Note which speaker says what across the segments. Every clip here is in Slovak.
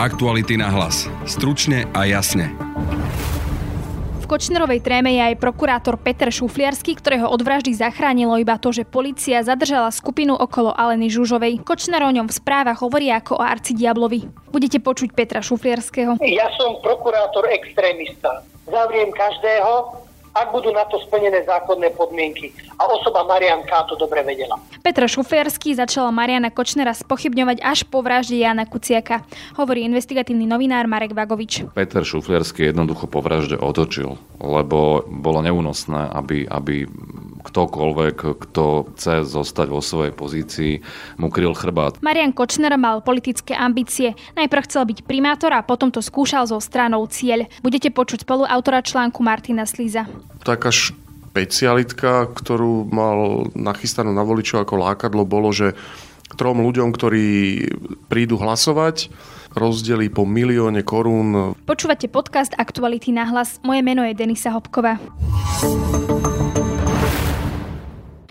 Speaker 1: Aktuality na hlas. Stručne a jasne.
Speaker 2: V Kočnerovej tréme je aj prokurátor Peter Šufliarsky, ktorého od vraždy zachránilo iba to, že policia zadržala skupinu okolo Aleny Žužovej. Kočner o ňom v správach hovorí ako o arcidiablovi. Budete počuť Petra Šufliarského.
Speaker 3: Ja som prokurátor extrémista. Zavriem každého, ak budú na to splnené zákonné podmienky. A osoba Marian K. to dobre vedela.
Speaker 2: Petra Šuferský začala Mariana Kočnera spochybňovať až po vražde Jana Kuciaka, hovorí investigatívny novinár Marek Vagovič.
Speaker 4: Peter Šuflierský jednoducho po vražde otočil, lebo bolo neúnosné, aby, aby ktokoľvek, kto chce zostať vo svojej pozícii, mu kryl chrbát.
Speaker 2: Marian Kočner mal politické ambície. Najprv chcel byť primátor a potom to skúšal so stranou Cieľ. Budete počuť spoluautora článku Martina Slíza.
Speaker 5: Taká špecialitka, ktorú mal nachystanú na voličov ako lákadlo, bolo, že trom ľuďom, ktorí prídu hlasovať, rozdelí po milióne korún.
Speaker 2: Počúvate podcast Aktuality na hlas. Moje meno je Denisa Hopková.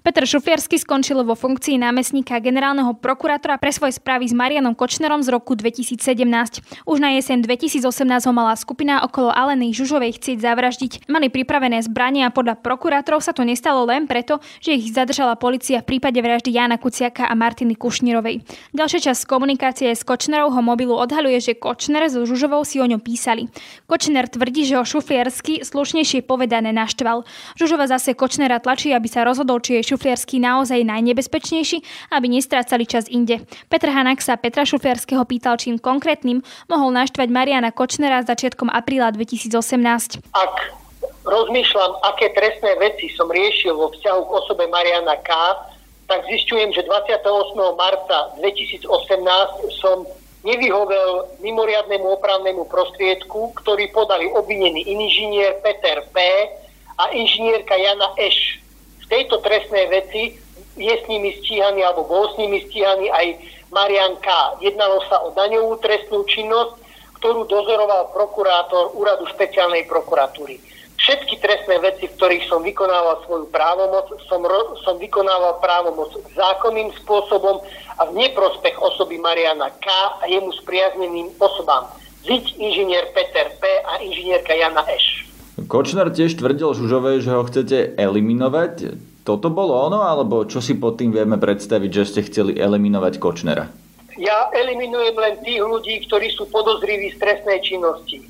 Speaker 2: Peter Šufiarsky skončil vo funkcii námestníka generálneho prokurátora pre svoje správy s Marianom Kočnerom z roku 2017. Už na jeseň 2018 ho mala skupina okolo Aleny Žužovej chcieť zavraždiť. Mali pripravené zbranie a podľa prokurátorov sa to nestalo len preto, že ich zadržala policia v prípade vraždy Jana Kuciaka a Martiny Kušnírovej. Ďalšia časť komunikácie s Kočnerovho mobilu odhaluje, že Kočner so Žužovou si o ňom písali. Kočner tvrdí, že ho Šufiarsky slušnejšie povedané naštval. Žužova zase Kočnera tlačí, aby sa rozhodol, či je Šufliarsky naozaj najnebezpečnejší, aby nestrácali čas inde. Petr Hanak sa Petra Šufliarského pýtal, čím konkrétnym mohol naštvať Mariana Kočnera začiatkom apríla 2018.
Speaker 3: Ak rozmýšľam, aké trestné veci som riešil vo vzťahu k osobe Mariana K., tak zistujem, že 28. marca 2018 som nevyhovel mimoriadnemu opravnému prostriedku, ktorý podali obvinený inžinier Peter P. a inžinierka Jana Eš tejto trestnej veci je s nimi stíhaný alebo bol s nimi stíhaný aj Marian K. Jednalo sa o daňovú trestnú činnosť, ktorú dozoroval prokurátor úradu špeciálnej prokuratúry. Všetky trestné veci, v ktorých som vykonával svoju právomoc, som, ro- som vykonával právomoc zákonným spôsobom a v neprospech osoby Mariana K. a jemu spriazneným osobám. Ziď inžinier Peter P. a inžinierka Jana Eš.
Speaker 6: Kočner tiež tvrdil Žužovej, že ho chcete eliminovať. Toto bolo ono, alebo čo si pod tým vieme predstaviť, že ste chceli eliminovať Kočnera?
Speaker 3: Ja eliminujem len tých ľudí, ktorí sú podozriví z trestnej činnosti.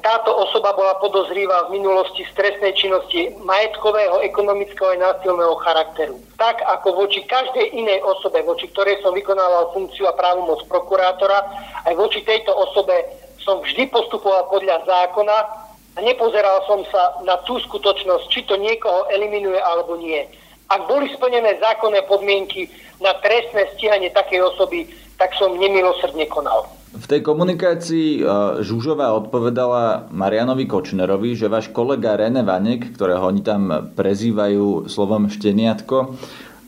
Speaker 3: Táto osoba bola podozrivá v minulosti z trestnej činnosti majetkového, ekonomického a násilného charakteru. Tak ako voči každej inej osobe, voči ktorej som vykonával funkciu a právomoc prokurátora, aj voči tejto osobe som vždy postupoval podľa zákona a nepozeral som sa na tú skutočnosť, či to niekoho eliminuje alebo nie. Ak boli splnené zákonné podmienky na trestné stíhanie takej osoby, tak som nemilosrdne konal.
Speaker 6: V tej komunikácii e, Žužová odpovedala Marianovi Kočnerovi, že váš kolega René Vanek, ktorého oni tam prezývajú slovom šteniatko,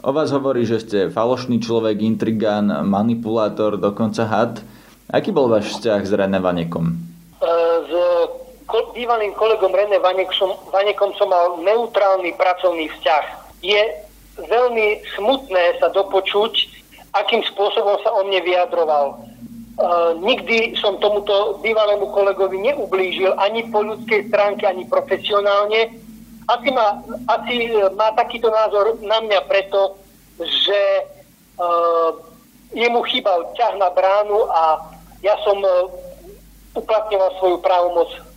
Speaker 6: o vás hovorí, že ste falošný človek, intrigán, manipulátor, dokonca had. Aký bol váš vzťah s René Vanekom?
Speaker 3: E, s bývalým kolegom René Vanekom, Vanekom som mal neutrálny pracovný vzťah. Je veľmi smutné sa dopočuť, akým spôsobom sa o mne vyjadroval. Uh, nikdy som tomuto bývalému kolegovi neublížil ani po ľudskej stránke, ani profesionálne. Asi má, asi má takýto názor na mňa preto, že uh, jemu chýbal ťah na bránu a ja som uh, uplatňoval svoju právomoc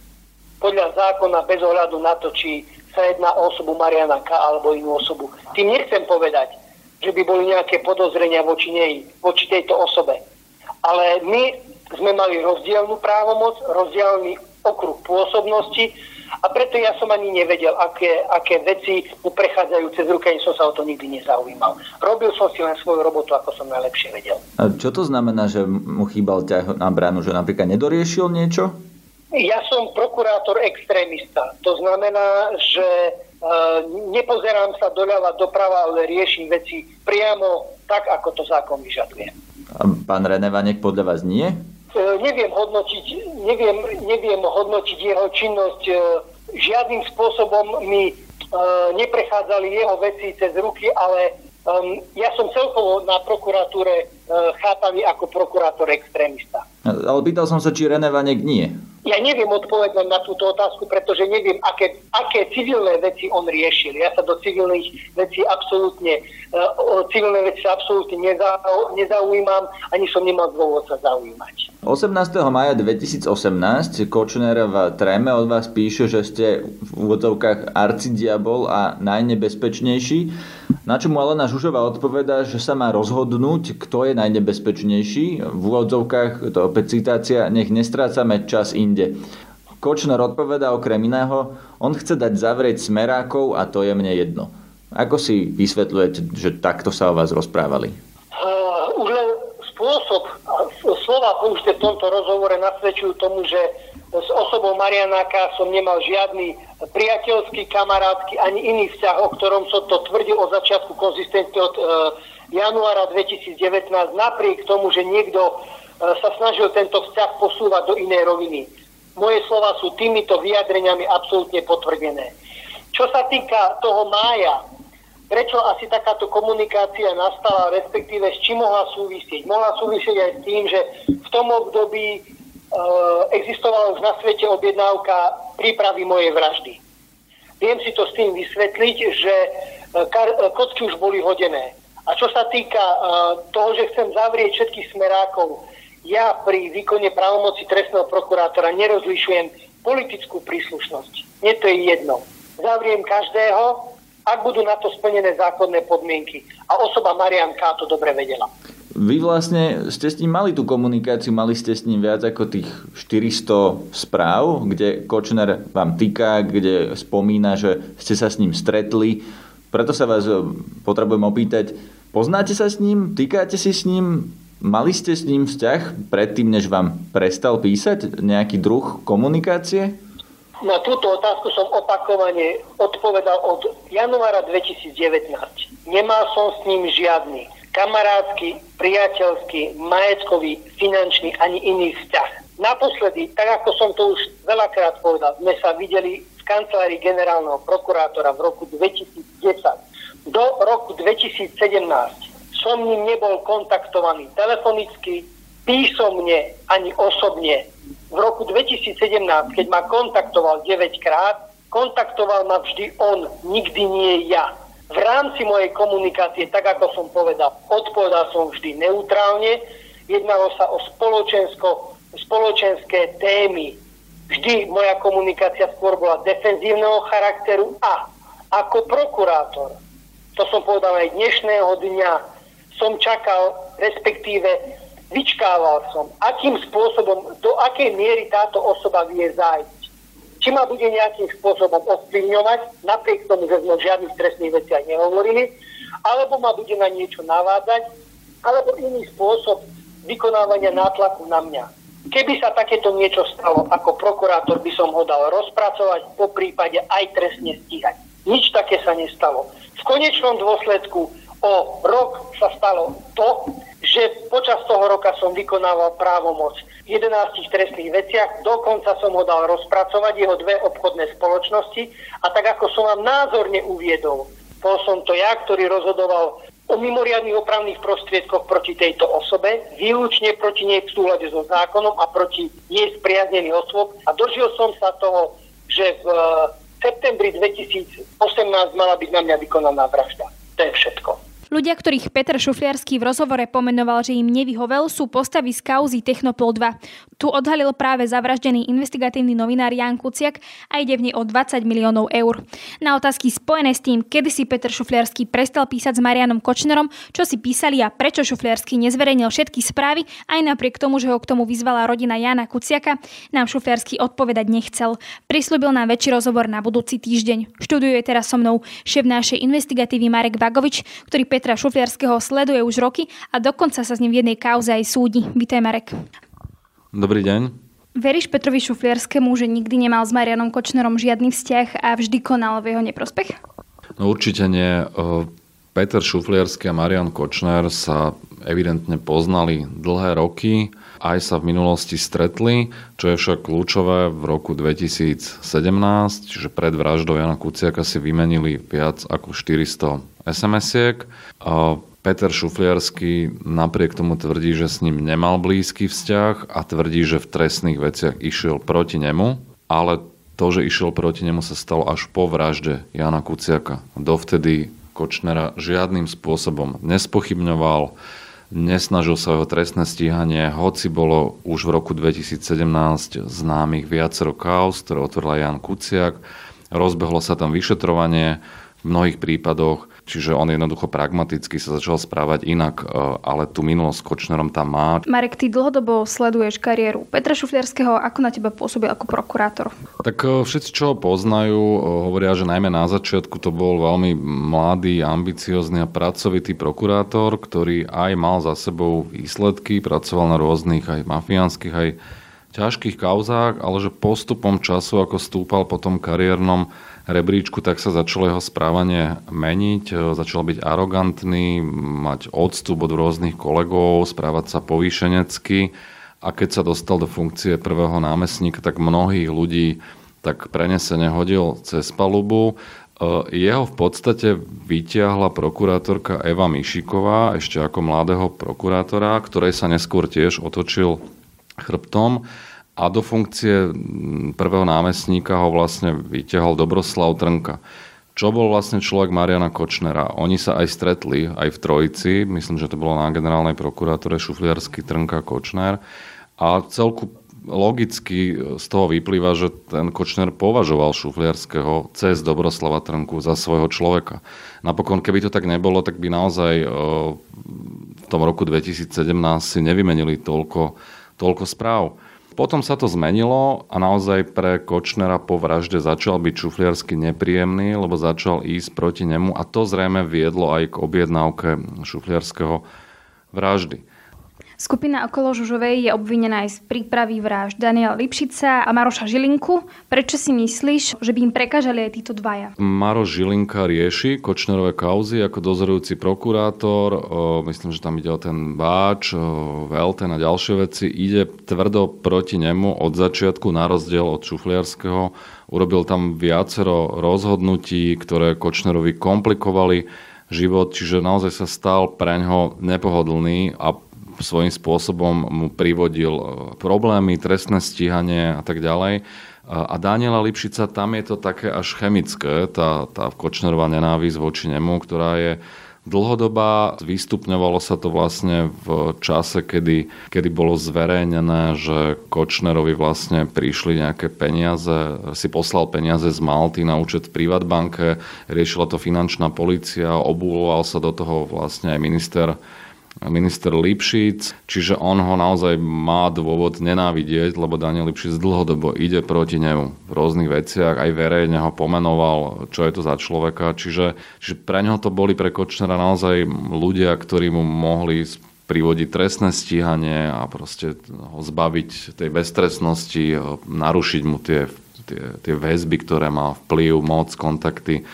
Speaker 3: podľa zákona bez ohľadu na to, či sa jedná o osobu Mariana K. alebo inú osobu. Tým nechcem povedať, že by boli nejaké podozrenia voči nej, voči tejto osobe. Ale my sme mali rozdielnú právomoc, rozdielný okruh pôsobnosti a preto ja som ani nevedel, aké, aké veci mu prechádzajú cez ruky, ani som sa o to nikdy nezaujímal. Robil som si len svoju robotu, ako som najlepšie vedel.
Speaker 6: A čo to znamená, že mu chýbal ťah na bránu, že napríklad nedoriešil niečo?
Speaker 3: Ja som prokurátor extrémista. To znamená, že e, nepozerám sa doľava doprava, ale riešim veci priamo tak, ako to zákon vyžaduje.
Speaker 6: A pán René Vanek podľa vás nie? E,
Speaker 3: neviem hodnotiť, neviem, neviem hodnotiť jeho činnosť. E, žiadnym spôsobom mi e, neprechádzali jeho veci cez ruky, ale um, ja som celkovo na prokuratúre chápaný ako prokurátor extrémista.
Speaker 6: Ale pýtal som sa, či René Vanek nie.
Speaker 3: Ja neviem odpovedať na túto otázku, pretože neviem, aké, aké civilné veci on riešil. Ja sa do civilných vecí absolútne, o civilné veci absolútne nezaujímam, ani som nemal dôvod sa zaujímať.
Speaker 6: 18. maja 2018 Kočner v Tréme od vás píše, že ste v úvodzovkách arcidiabol a najnebezpečnejší. Na čo mu Alena Žužová odpovedá, že sa má rozhodnúť, kto je najnebezpečnejší. V úvodzovkách, to opäť citácia, nech nestrácame čas inde. Kočner odpovedá okrem iného, on chce dať zavrieť smerákov a to je mne jedno. Ako si vysvetľujete, že takto sa o vás rozprávali?
Speaker 3: Uh, už len spôsob slova použité v tomto rozhovore nasvedčujú tomu, že s osobou Marianáka som nemal žiadny priateľský, kamarátsky ani iný vzťah, o ktorom som to tvrdil od začiatku konzistentne od e, januára 2019, napriek tomu, že niekto sa snažil tento vzťah posúvať do inej roviny. Moje slova sú týmito vyjadreniami absolútne potvrdené. Čo sa týka toho mája, prečo asi takáto komunikácia nastala, respektíve s čím mohla súvisieť. Mohla súvisieť aj s tým, že v tom období e, existovala už na svete objednávka prípravy mojej vraždy. Viem si to s tým vysvetliť, že e, kar- e, kocky už boli hodené. A čo sa týka e, toho, že chcem zavrieť všetkých smerákov, ja pri výkone právomoci trestného prokurátora nerozlišujem politickú príslušnosť. Nie to je jedno. Zavriem každého, ak budú na to splnené zákonné podmienky. A osoba Marian K. to dobre vedela.
Speaker 6: Vy vlastne ste s ním mali tú komunikáciu, mali ste s ním viac ako tých 400 správ, kde Kočner vám týka, kde spomína, že ste sa s ním stretli. Preto sa vás e, potrebujem opýtať, poznáte sa s ním, týkáte si s ním, mali ste s ním vzťah predtým, než vám prestal písať nejaký druh komunikácie?
Speaker 3: Na túto otázku som opakovane odpovedal od januára 2019. Nemal som s ním žiadny kamarádsky, priateľský, majetkový, finančný ani iný vzťah. Naposledy, tak ako som to už veľakrát povedal, sme sa videli v kancelárii generálneho prokurátora v roku 2010. Do roku 2017 som ním nebol kontaktovaný telefonicky, písomne ani osobne v roku 2017, keď ma kontaktoval 9 krát, kontaktoval ma vždy on, nikdy nie ja. V rámci mojej komunikácie, tak ako som povedal, odpovedal som vždy neutrálne, jednalo sa o spoločensko, spoločenské témy. Vždy moja komunikácia skôr bola defenzívneho charakteru a ako prokurátor, to som povedal aj dnešného dňa, som čakal, respektíve vyčkával som, akým spôsobom, do akej miery táto osoba vie zájsť. Či ma bude nejakým spôsobom ovplyvňovať, napriek tomu, že sme o žiadnych trestných veciach nehovorili, alebo ma bude na niečo navádzať, alebo iný spôsob vykonávania nátlaku na mňa. Keby sa takéto niečo stalo, ako prokurátor by som ho dal rozpracovať, po prípade aj trestne stíhať. Nič také sa nestalo. V konečnom dôsledku o rok sa stalo to, že počas toho roka som vykonával právomoc v 11 trestných veciach, dokonca som ho dal rozpracovať, jeho dve obchodné spoločnosti a tak ako som vám názorne uviedol, bol som to ja, ktorý rozhodoval o mimoriadných opravných prostriedkoch proti tejto osobe, výlučne proti nej v súhľade so zákonom a proti jej spriaznených osôb a dožil som sa toho, že v septembri 2018 mala byť na mňa vykonaná vražda. To je všetko.
Speaker 2: Ľudia, ktorých Peter Šufliarský v rozhovore pomenoval, že im nevyhovel, sú postavy z kauzy Technopol 2. Tu odhalil práve zavraždený investigatívny novinár Jan Kuciak a ide v nej o 20 miliónov eur. Na otázky spojené s tým, kedy si Peter Šufliarský prestal písať s Marianom Kočnerom, čo si písali a prečo Šufliarský nezverejnil všetky správy, aj napriek tomu, že ho k tomu vyzvala rodina Jana Kuciaka, nám Šufliarský odpovedať nechcel. Prislúbil nám väčší rozhovor na budúci týždeň. Študuje teraz so mnou šéf našej investigatívy Marek Vagovič, ktorý Peter Petra Šufliarského sleduje už roky a dokonca sa s ním v jednej kauze aj súdi. Vítaj Marek.
Speaker 4: Dobrý deň.
Speaker 2: Veríš Petrovi Šufliarskému, že nikdy nemal s Marianom Kočnerom žiadny vzťah a vždy konal v jeho neprospech?
Speaker 4: No určite nie. Peter Šufliarský a Marian Kočner sa evidentne poznali dlhé roky, aj sa v minulosti stretli, čo je však kľúčové v roku 2017, čiže pred vraždou Jana Kuciaka si vymenili viac ako 400 SMS-iek. Peter Šufliarsky napriek tomu tvrdí, že s ním nemal blízky vzťah a tvrdí, že v trestných veciach išiel proti nemu, ale to, že išiel proti nemu sa stalo až po vražde Jana Kuciaka. Dovtedy Kočnera žiadnym spôsobom nespochybňoval, nesnažil sa o trestné stíhanie, hoci bolo už v roku 2017 známych viacero kaos, ktoré otvorila Jan Kuciak. Rozbehlo sa tam vyšetrovanie v mnohých prípadoch Čiže on jednoducho pragmaticky sa začal správať inak, e, ale tú minulosť s Kočnerom tam má.
Speaker 2: Marek, ty dlhodobo sleduješ kariéru Petra Šufliarského. Ako na teba pôsobil ako prokurátor?
Speaker 4: Tak e, všetci, čo ho poznajú, e, hovoria, že najmä na začiatku to bol veľmi mladý, ambiciózny a pracovitý prokurátor, ktorý aj mal za sebou výsledky, pracoval na rôznych aj mafiánskych, aj ťažkých kauzách, ale že postupom času, ako stúpal po tom kariérnom rebríčku, tak sa začalo jeho správanie meniť. E, začal byť arogantný, mať odstup od rôznych kolegov, správať sa povýšenecky a keď sa dostal do funkcie prvého námestníka, tak mnohých ľudí tak prenesene hodil cez palubu. E, jeho v podstate vytiahla prokurátorka Eva Mišiková, ešte ako mladého prokurátora, ktorej sa neskôr tiež otočil chrbtom a do funkcie prvého námestníka ho vlastne vyťahol Dobroslav Trnka. Čo bol vlastne človek Mariana Kočnera? Oni sa aj stretli, aj v Trojici, myslím, že to bolo na generálnej prokuratúre Šufliarsky Trnka Kočner. A celku logicky z toho vyplýva, že ten Kočner považoval Šufliarského cez Dobroslava Trnku za svojho človeka. Napokon, keby to tak nebolo, tak by naozaj v tom roku 2017 si nevymenili toľko, toľko správ. Potom sa to zmenilo a naozaj pre Kočnera po vražde začal byť Šufliarsky nepríjemný, lebo začal ísť proti nemu a to zrejme viedlo aj k objednávke Šufliarského vraždy.
Speaker 2: Skupina okolo Žužovej je obvinená aj z prípravy vražd Daniela Lipšica a Maroša Žilinku. Prečo si myslíš, že by im prekážali aj títo dvaja?
Speaker 4: Maroš Žilinka rieši Kočnerové kauzy ako dozorujúci prokurátor. Myslím, že tam ide o ten Báč, Velten a ďalšie veci. Ide tvrdo proti nemu od začiatku na rozdiel od Šufliarského. Urobil tam viacero rozhodnutí, ktoré Kočnerovi komplikovali život, čiže naozaj sa stal preňho nepohodlný a svojím spôsobom mu privodil e, problémy, trestné stíhanie a tak ďalej. A Daniela Lipšica, tam je to také až chemické, tá, tá Kočnerová nenávisť voči nemu, ktorá je dlhodobá. Vystupňovalo sa to vlastne v čase, kedy, kedy bolo zverejnené, že Kočnerovi vlastne prišli nejaké peniaze, si poslal peniaze z Malty na účet v Privatbanke, riešila to finančná policia, obúloval sa do toho vlastne aj minister minister Lipšic, čiže on ho naozaj má dôvod nenávidieť, lebo Daniel Lipšic dlhodobo ide proti nemu v rôznych veciach, aj verejne ho pomenoval, čo je to za človeka, čiže, čiže pre neho to boli pre Kočnera naozaj ľudia, ktorí mu mohli privodiť trestné stíhanie a proste ho zbaviť tej beztrestnosti, narušiť mu tie, tie, tie väzby, ktoré má vplyv, moc, kontakty.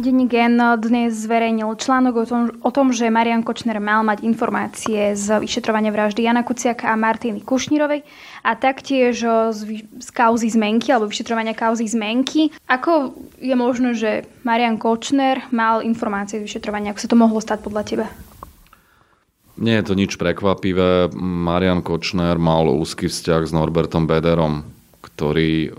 Speaker 2: Denník N dnes zverejnil článok o tom, o tom, že Marian Kočner mal mať informácie z vyšetrovania vraždy Jana Kuciaka a Martiny Kušnírovej a taktiež z, z kauzy zmenky alebo vyšetrovania kauzy zmenky. Ako je možné, že Marian Kočner mal informácie z vyšetrovania? Ako sa to mohlo stať podľa teba?
Speaker 4: Nie je to nič prekvapivé. Marian Kočner mal úzky vzťah s Norbertom Bederom, ktorý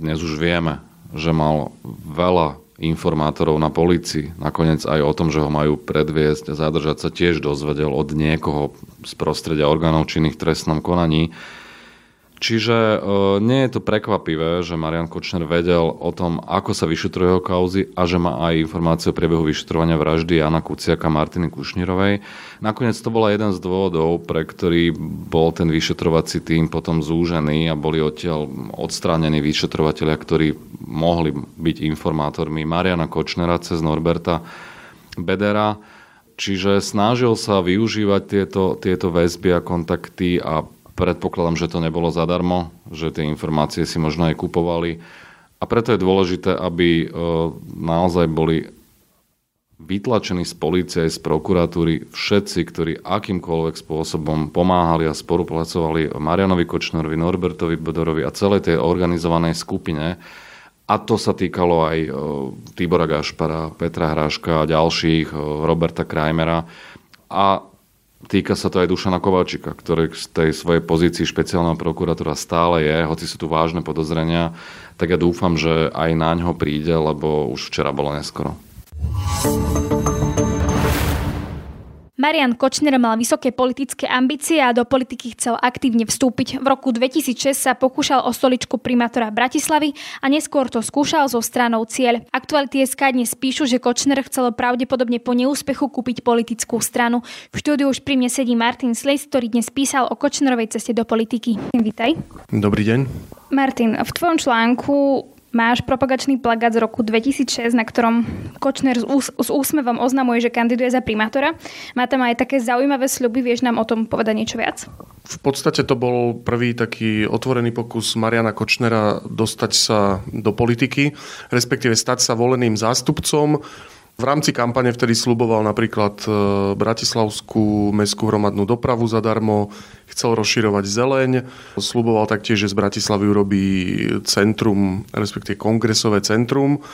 Speaker 4: dnes už vieme, že mal veľa informátorov na policii. Nakoniec aj o tom, že ho majú predviesť a zadržať sa tiež dozvedel od niekoho z prostredia orgánov činných trestnom konaní. Čiže e, nie je to prekvapivé, že Marian Kočner vedel o tom, ako sa vyšetrujú jeho kauzy a že má aj informácie o priebehu vyšetrovania vraždy Jana Kuciaka a Martiny Kušnírovej. Nakoniec to bola jeden z dôvodov, pre ktorý bol ten vyšetrovací tým potom zúžený a boli odtiaľ odstránení vyšetrovateľia, ktorí mohli byť informátormi Mariana Kočnera cez Norberta Bedera. Čiže snažil sa využívať tieto, tieto väzby a kontakty a Predpokladám, že to nebolo zadarmo, že tie informácie si možno aj kupovali. A preto je dôležité, aby e, naozaj boli vytlačení z policie, z prokuratúry všetci, ktorí akýmkoľvek spôsobom pomáhali a spolupracovali Marianovi Kočnerovi, Norbertovi Bodorovi a celej tej organizovanej skupine. A to sa týkalo aj Tibora Gašpara, Petra Hráška a ďalších, Roberta Krajmera. A týka sa to aj Dušana Kovalčika, ktorý z tej svojej pozícii špeciálneho prokurátora stále je, hoci sú tu vážne podozrenia, tak ja dúfam, že aj na ňo príde, lebo už včera bolo neskoro.
Speaker 2: Marian Kočner mal vysoké politické ambície a do politiky chcel aktívne vstúpiť. V roku 2006 sa pokúšal o stoličku primátora Bratislavy a neskôr to skúšal so stranou Cieľ. Aktuality SK dnes píšu, že Kočner chcel pravdepodobne po neúspechu kúpiť politickú stranu. V štúdiu už pri mne sedí Martin Slejs, ktorý dnes písal o Kočnerovej ceste do politiky. Vítaj.
Speaker 5: Dobrý deň.
Speaker 2: Martin, v tvojom článku Máš propagačný plagát z roku 2006, na ktorom Kočner s, ús- s úsmevom oznamuje, že kandiduje za primátora. Má tam aj také zaujímavé sľuby, vieš nám o tom povedať niečo viac?
Speaker 5: V podstate to bol prvý taký otvorený pokus Mariana Kočnera dostať sa do politiky, respektíve stať sa voleným zástupcom v rámci kampane vtedy sluboval napríklad e, Bratislavskú mestskú hromadnú dopravu zadarmo, chcel rozširovať zeleň, sluboval taktiež, že z Bratislavy urobí centrum, respektíve kongresové centrum.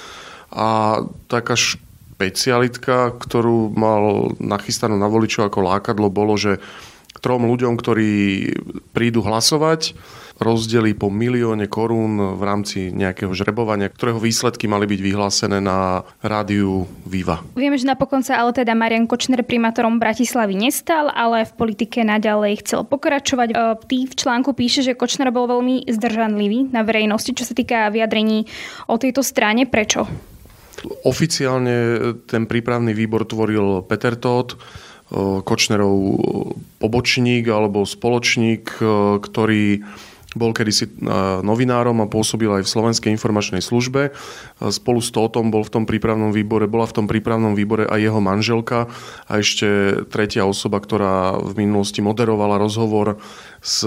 Speaker 5: A taká špecialitka, ktorú mal nachystanú na voličov ako lákadlo, bolo, že trom ľuďom, ktorí prídu hlasovať, rozdelí po milióne korún v rámci nejakého žrebovania, ktorého výsledky mali byť vyhlásené na rádiu Viva.
Speaker 2: Vieme, že napokon sa ale teda Marian Kočner primátorom Bratislavy nestal, ale v politike naďalej chcel pokračovať. E, ty v článku píše, že Kočner bol veľmi zdržanlivý na verejnosti, čo sa týka vyjadrení o tejto strane. Prečo?
Speaker 5: Oficiálne ten prípravný výbor tvoril Peter Todt, Kočnerov pobočník alebo spoločník, e, ktorý bol kedysi e, novinárom a pôsobil aj v Slovenskej informačnej službe. E, spolu s Tótom bol v tom prípravnom výbore, bola v tom prípravnom výbore aj jeho manželka a ešte tretia osoba, ktorá v minulosti moderovala rozhovor s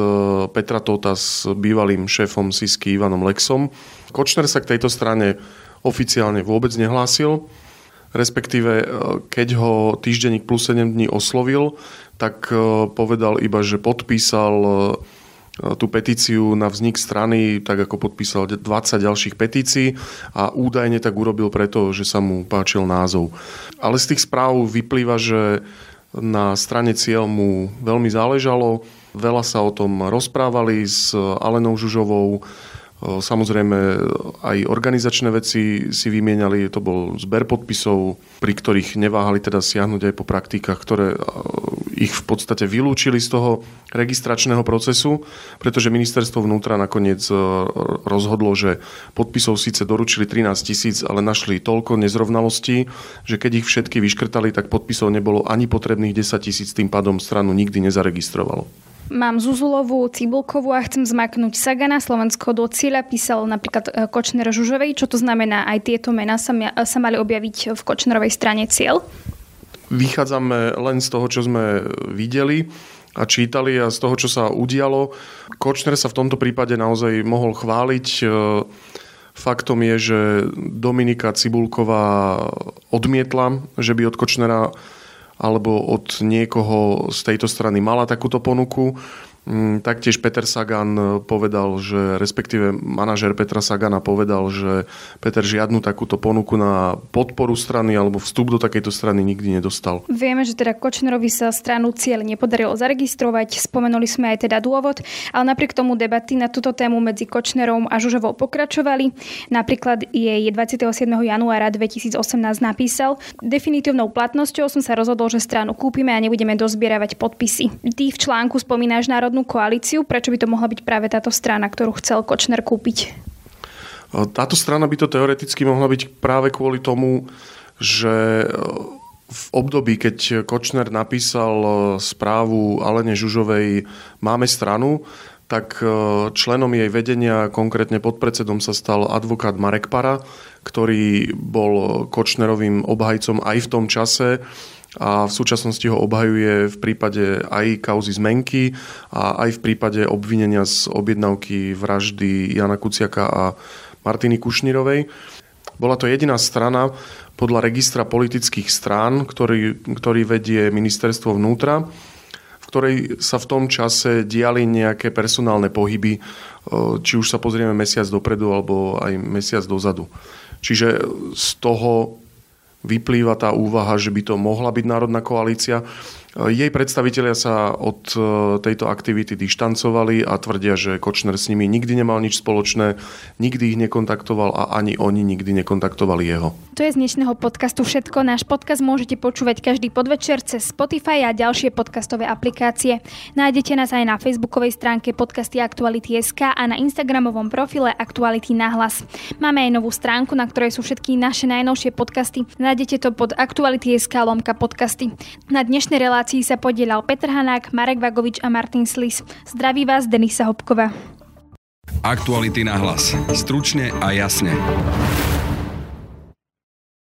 Speaker 5: Petra Tóta s bývalým šéfom Sisky Ivanom Lexom. Kočner sa k tejto strane oficiálne vôbec nehlásil, respektíve e, keď ho týždenník plus 7 dní oslovil, tak povedal iba, že podpísal tú petíciu na vznik strany, tak ako podpísal 20 ďalších petícií a údajne tak urobil preto, že sa mu páčil názov. Ale z tých správ vyplýva, že na strane cieľ mu veľmi záležalo, veľa sa o tom rozprávali s Alenou Žužovou, Samozrejme aj organizačné veci si vymieniali, to bol zber podpisov, pri ktorých neváhali teda siahnuť aj po praktikách, ktoré ich v podstate vylúčili z toho registračného procesu, pretože ministerstvo vnútra nakoniec rozhodlo, že podpisov síce doručili 13 tisíc, ale našli toľko nezrovnalostí, že keď ich všetky vyškrtali, tak podpisov nebolo ani potrebných 10 tisíc, tým pádom stranu nikdy nezaregistrovalo.
Speaker 2: Mám Zuzulovú, Cibulkovú a chcem zmaknúť Sagana. Slovensko do cieľa písal napríklad e, Kočner Žužovej. Čo to znamená? Aj tieto mená sa, sa mali objaviť v Kočnerovej strane cieľ?
Speaker 5: Vychádzame len z toho, čo sme videli a čítali a z toho, čo sa udialo. Kočner sa v tomto prípade naozaj mohol chváliť. E, faktom je, že Dominika Cibulková odmietla, že by od Kočnera alebo od niekoho z tejto strany mala takúto ponuku. Mm, taktiež Peter Sagan povedal, že respektíve manažer Petra Sagana povedal, že Peter žiadnu takúto ponuku na podporu strany alebo vstup do takejto strany nikdy nedostal.
Speaker 2: Vieme, že teda Kočnerovi sa stranu cieľ nepodarilo zaregistrovať, spomenuli sme aj teda dôvod, ale napriek tomu debaty na túto tému medzi Kočnerom a Žužovou pokračovali. Napríklad jej 27. januára 2018 napísal, definitívnou platnosťou som sa rozhodol, že stranu kúpime a nebudeme dozbieravať podpisy. Ty v článku spomínaš národnú národnú koalíciu. Prečo by to mohla byť práve táto strana, ktorú chcel Kočner kúpiť?
Speaker 5: Táto strana by to teoreticky mohla byť práve kvôli tomu, že v období, keď Kočner napísal správu Alene Žužovej Máme stranu, tak členom jej vedenia, konkrétne podpredsedom sa stal advokát Marek Para, ktorý bol Kočnerovým obhajcom aj v tom čase a v súčasnosti ho obhajuje v prípade aj kauzy zmenky a aj v prípade obvinenia z objednávky vraždy Jana Kuciaka a Martiny Kušnírovej. Bola to jediná strana podľa registra politických strán, ktorý, ktorý vedie ministerstvo vnútra, v ktorej sa v tom čase diali nejaké personálne pohyby, či už sa pozrieme mesiac dopredu alebo aj mesiac dozadu. Čiže z toho vyplýva tá úvaha, že by to mohla byť národná koalícia. Jej predstavitelia sa od e, tejto aktivity dištancovali a tvrdia, že Kočner s nimi nikdy nemal nič spoločné, nikdy ich nekontaktoval a ani oni nikdy nekontaktovali jeho.
Speaker 2: To je z dnešného podcastu všetko. Náš podcast môžete počúvať každý podvečer cez Spotify a ďalšie podcastové aplikácie. Nájdete nás aj na facebookovej stránke podcasty Aktuality.sk a na instagramovom profile Aktuality na hlas. Máme aj novú stránku, na ktorej sú všetky naše najnovšie podcasty. Nájdete to pod Aktuality.sk lomka podcasty. Na dnešnej relácii relácii sa podielal Petr Hanák, Marek Vagovič a Martin Slis. Zdraví vás Denisa Hopkova.
Speaker 1: Aktuality na hlas. Stručne a jasne.